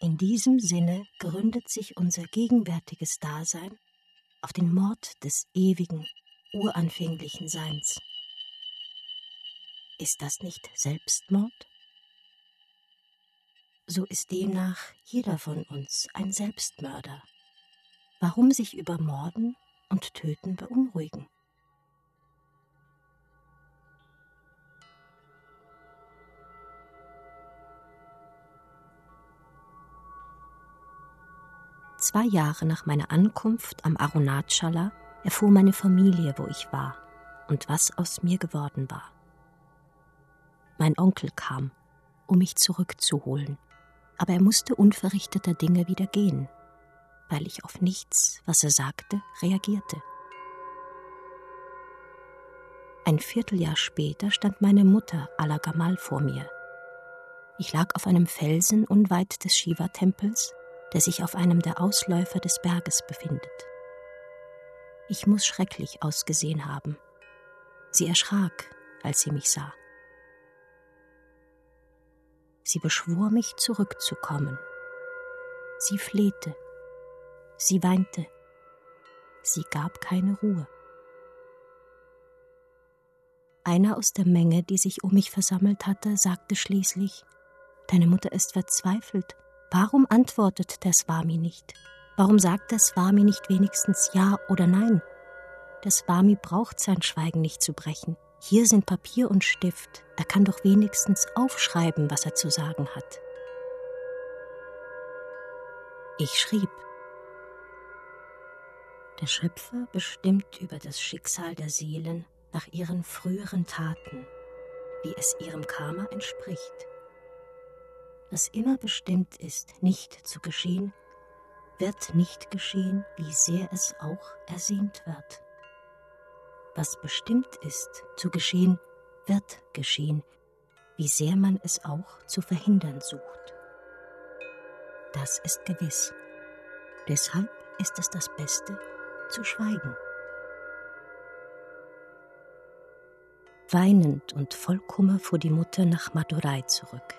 In diesem Sinne gründet sich unser gegenwärtiges Dasein auf den Mord des ewigen, uranfänglichen Seins. Ist das nicht Selbstmord? So ist demnach jeder von uns ein Selbstmörder. Warum sich über Morden und Töten beunruhigen? Zwei Jahre nach meiner Ankunft am Arunachala erfuhr meine Familie, wo ich war und was aus mir geworden war. Mein Onkel kam, um mich zurückzuholen, aber er musste unverrichteter Dinge wieder gehen, weil ich auf nichts, was er sagte, reagierte. Ein Vierteljahr später stand meine Mutter Alagamal vor mir. Ich lag auf einem Felsen unweit des Shiva-Tempels der sich auf einem der Ausläufer des Berges befindet. Ich muss schrecklich ausgesehen haben. Sie erschrak, als sie mich sah. Sie beschwor mich zurückzukommen. Sie flehte. Sie weinte. Sie gab keine Ruhe. Einer aus der Menge, die sich um mich versammelt hatte, sagte schließlich Deine Mutter ist verzweifelt. Warum antwortet der Swami nicht? Warum sagt der Swami nicht wenigstens Ja oder Nein? Der Swami braucht sein Schweigen nicht zu brechen. Hier sind Papier und Stift. Er kann doch wenigstens aufschreiben, was er zu sagen hat. Ich schrieb. Der Schöpfer bestimmt über das Schicksal der Seelen nach ihren früheren Taten, wie es ihrem Karma entspricht was immer bestimmt ist, nicht zu geschehen, wird nicht geschehen, wie sehr es auch ersehnt wird. Was bestimmt ist zu geschehen, wird geschehen, wie sehr man es auch zu verhindern sucht. Das ist gewiss. Deshalb ist es das Beste, zu schweigen. Weinend und voll Kummer fuhr die Mutter nach Madurai zurück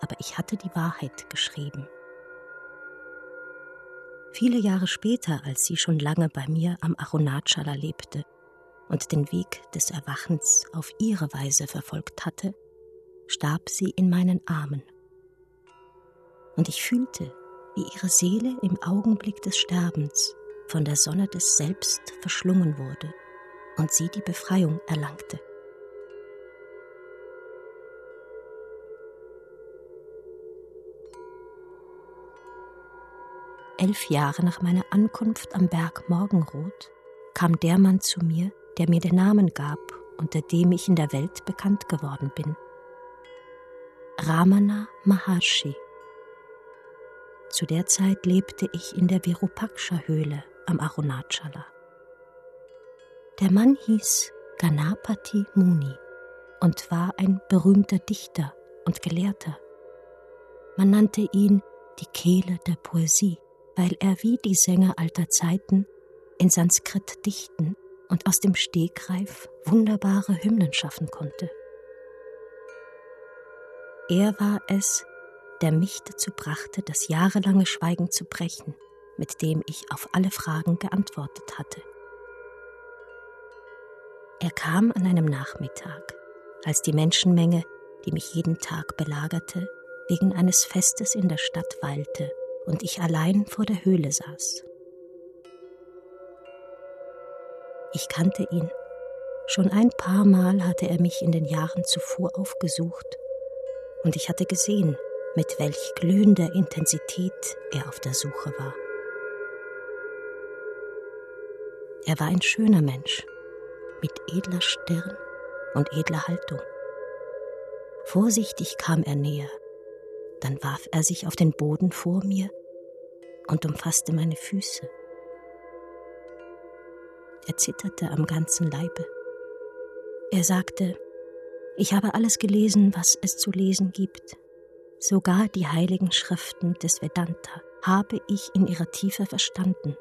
aber ich hatte die Wahrheit geschrieben. Viele Jahre später, als sie schon lange bei mir am Arunachala lebte und den Weg des Erwachens auf ihre Weise verfolgt hatte, starb sie in meinen Armen. Und ich fühlte, wie ihre Seele im Augenblick des Sterbens von der Sonne des Selbst verschlungen wurde und sie die Befreiung erlangte. Elf Jahre nach meiner Ankunft am Berg Morgenrot, kam der Mann zu mir, der mir den Namen gab, unter dem ich in der Welt bekannt geworden bin. Ramana Maharshi. Zu der Zeit lebte ich in der Virupaksha-Höhle am Arunachala. Der Mann hieß Ganapati Muni und war ein berühmter Dichter und Gelehrter. Man nannte ihn die Kehle der Poesie weil er wie die Sänger alter Zeiten in Sanskrit dichten und aus dem Stegreif wunderbare Hymnen schaffen konnte. Er war es, der mich dazu brachte, das jahrelange Schweigen zu brechen, mit dem ich auf alle Fragen geantwortet hatte. Er kam an einem Nachmittag, als die Menschenmenge, die mich jeden Tag belagerte, wegen eines Festes in der Stadt weilte und ich allein vor der Höhle saß. Ich kannte ihn. Schon ein paar Mal hatte er mich in den Jahren zuvor aufgesucht, und ich hatte gesehen, mit welch glühender Intensität er auf der Suche war. Er war ein schöner Mensch, mit edler Stirn und edler Haltung. Vorsichtig kam er näher. Dann warf er sich auf den Boden vor mir und umfasste meine Füße. Er zitterte am ganzen Leibe. Er sagte, ich habe alles gelesen, was es zu lesen gibt. Sogar die heiligen Schriften des Vedanta habe ich in ihrer Tiefe verstanden.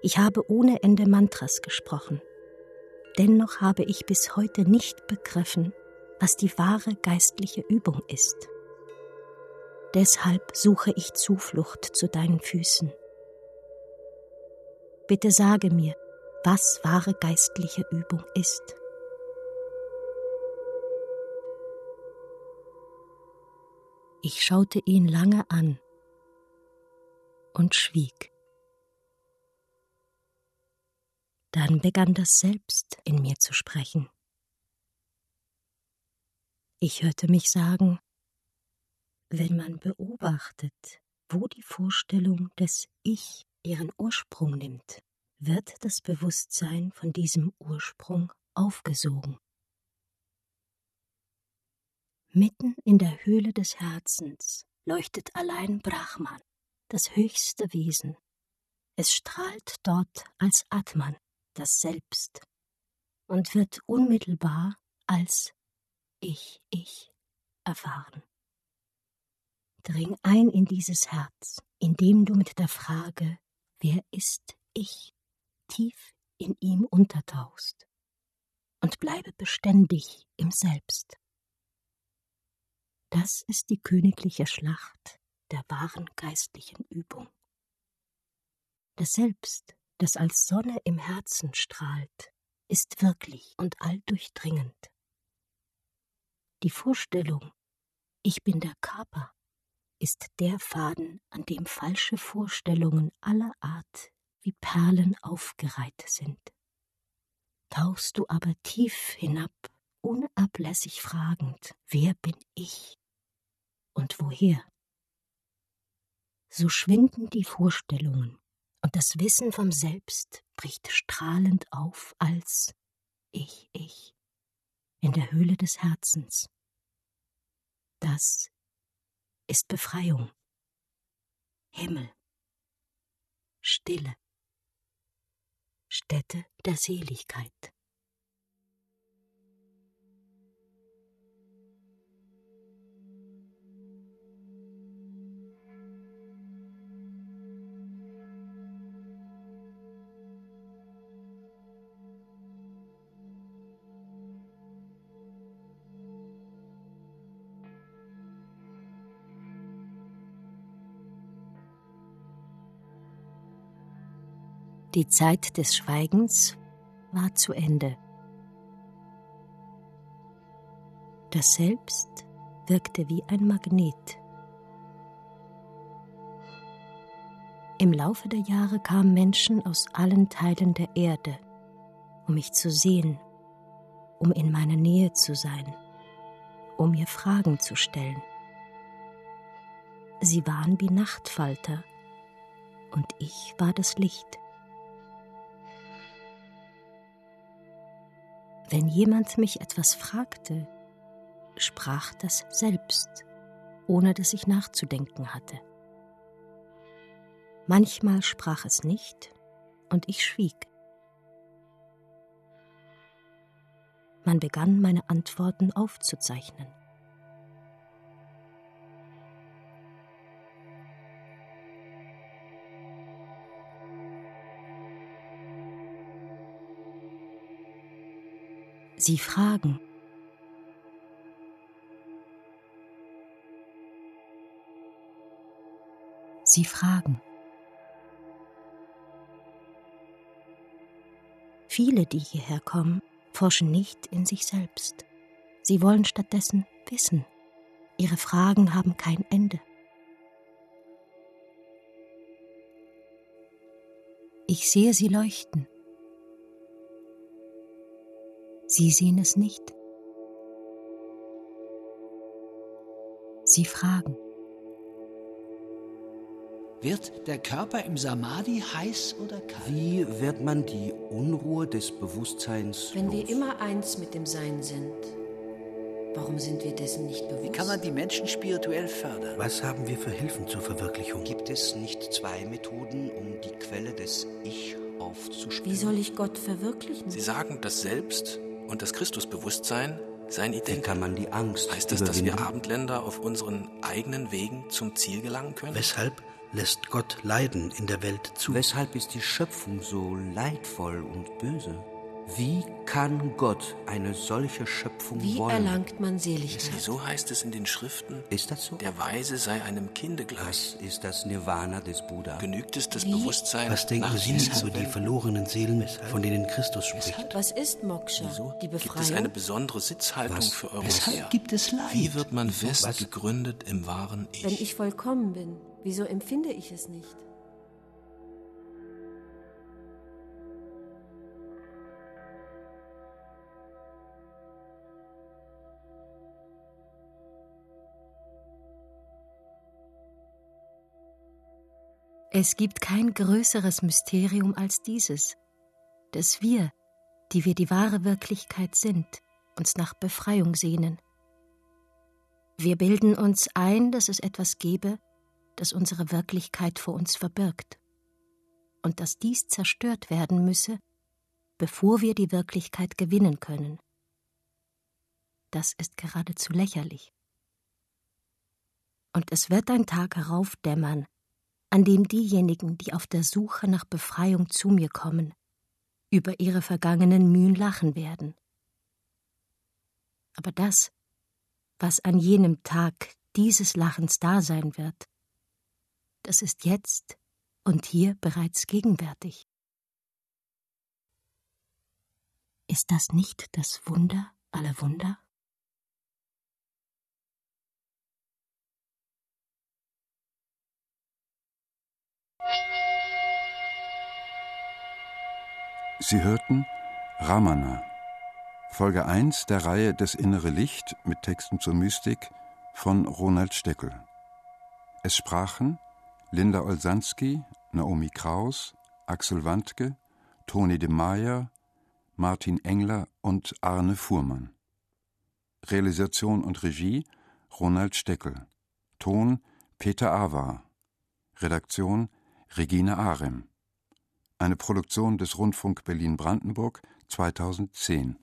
Ich habe ohne Ende Mantras gesprochen. Dennoch habe ich bis heute nicht begriffen, was die wahre geistliche Übung ist. Deshalb suche ich Zuflucht zu deinen Füßen. Bitte sage mir, was wahre geistliche Übung ist. Ich schaute ihn lange an und schwieg. Dann begann das Selbst in mir zu sprechen. Ich hörte mich sagen, wenn man beobachtet, wo die Vorstellung des Ich ihren Ursprung nimmt, wird das Bewusstsein von diesem Ursprung aufgesogen. Mitten in der Höhle des Herzens leuchtet allein Brahman, das höchste Wesen. Es strahlt dort als Atman, das Selbst, und wird unmittelbar als Ich, Ich erfahren. Dring ein in dieses Herz, indem du mit der Frage, wer ist ich, tief in ihm untertauchst und bleibe beständig im Selbst. Das ist die königliche Schlacht der wahren geistlichen Übung. Das Selbst, das als Sonne im Herzen strahlt, ist wirklich und alldurchdringend. Die Vorstellung, ich bin der Körper, ist der Faden, an dem falsche Vorstellungen aller Art wie Perlen aufgereiht sind. Tauchst du aber tief hinab, unablässig fragend, wer bin ich und woher? So schwinden die Vorstellungen, und das Wissen vom Selbst bricht strahlend auf als Ich, ich, in der Höhle des Herzens. Das ist Befreiung, Himmel, Stille, Stätte der Seligkeit. Die Zeit des Schweigens war zu Ende. Das Selbst wirkte wie ein Magnet. Im Laufe der Jahre kamen Menschen aus allen Teilen der Erde, um mich zu sehen, um in meiner Nähe zu sein, um mir Fragen zu stellen. Sie waren wie Nachtfalter, und ich war das Licht. Wenn jemand mich etwas fragte, sprach das selbst, ohne dass ich nachzudenken hatte. Manchmal sprach es nicht und ich schwieg. Man begann meine Antworten aufzuzeichnen. Sie fragen. Sie fragen. Viele, die hierher kommen, forschen nicht in sich selbst. Sie wollen stattdessen wissen. Ihre Fragen haben kein Ende. Ich sehe sie leuchten. Sie sehen es nicht. Sie fragen. Wird der Körper im Samadhi heiß oder kalt? Wie wird man die Unruhe des Bewusstseins Wenn los? wir immer eins mit dem Sein sind, Warum sind wir dessen nicht bewusst? Wie kann man die Menschen spirituell fördern? Was haben wir für Hilfen zur Verwirklichung? Gibt es nicht zwei Methoden, um die Quelle des Ich aufzuspüren? Wie soll ich Gott verwirklichen? Sie sagen, das Selbst und das Christusbewusstsein seien Wie identisch. kann man die Angst Heißt das, dass wir überwinden? Abendländer auf unseren eigenen Wegen zum Ziel gelangen können? Weshalb lässt Gott Leiden in der Welt zu? Weshalb ist die Schöpfung so leidvoll und böse? Wie kann Gott eine solche Schöpfung Wie wollen? erlangt man Seligkeit? Wieso heißt es in den Schriften, Ist das so? der Weise sei einem Kinde gleich? Was ist das Nirvana des Buddha? Genügt es, das Wie? Bewusstsein Was denken nach Sie über zu die verlorenen Seelen, von denen Christus spricht? Was ist Moksha? Die Gibt es Befreiung? eine besondere Sitzhaltung Was? für Europäer? Weshalb gibt es Leid? Wie wird man fest gegründet im wahren Ich? Wenn ich vollkommen bin, wieso empfinde ich es nicht? Es gibt kein größeres Mysterium als dieses, dass wir, die wir die wahre Wirklichkeit sind, uns nach Befreiung sehnen. Wir bilden uns ein, dass es etwas gebe, das unsere Wirklichkeit vor uns verbirgt, und dass dies zerstört werden müsse, bevor wir die Wirklichkeit gewinnen können. Das ist geradezu lächerlich. Und es wird ein Tag heraufdämmern, an dem diejenigen, die auf der Suche nach Befreiung zu mir kommen, über ihre vergangenen Mühen lachen werden. Aber das, was an jenem Tag dieses Lachens da sein wird, das ist jetzt und hier bereits gegenwärtig. Ist das nicht das Wunder aller Wunder? Sie hörten Ramana, Folge 1 der Reihe Das innere Licht mit Texten zur Mystik von Ronald Steckel. Es sprachen Linda Olsanski, Naomi Kraus, Axel Wandke, Toni de Meyer, Martin Engler und Arne Fuhrmann. Realisation und Regie Ronald Steckel. Ton Peter Awa. Redaktion Regine Arem. Eine Produktion des Rundfunk Berlin-Brandenburg 2010.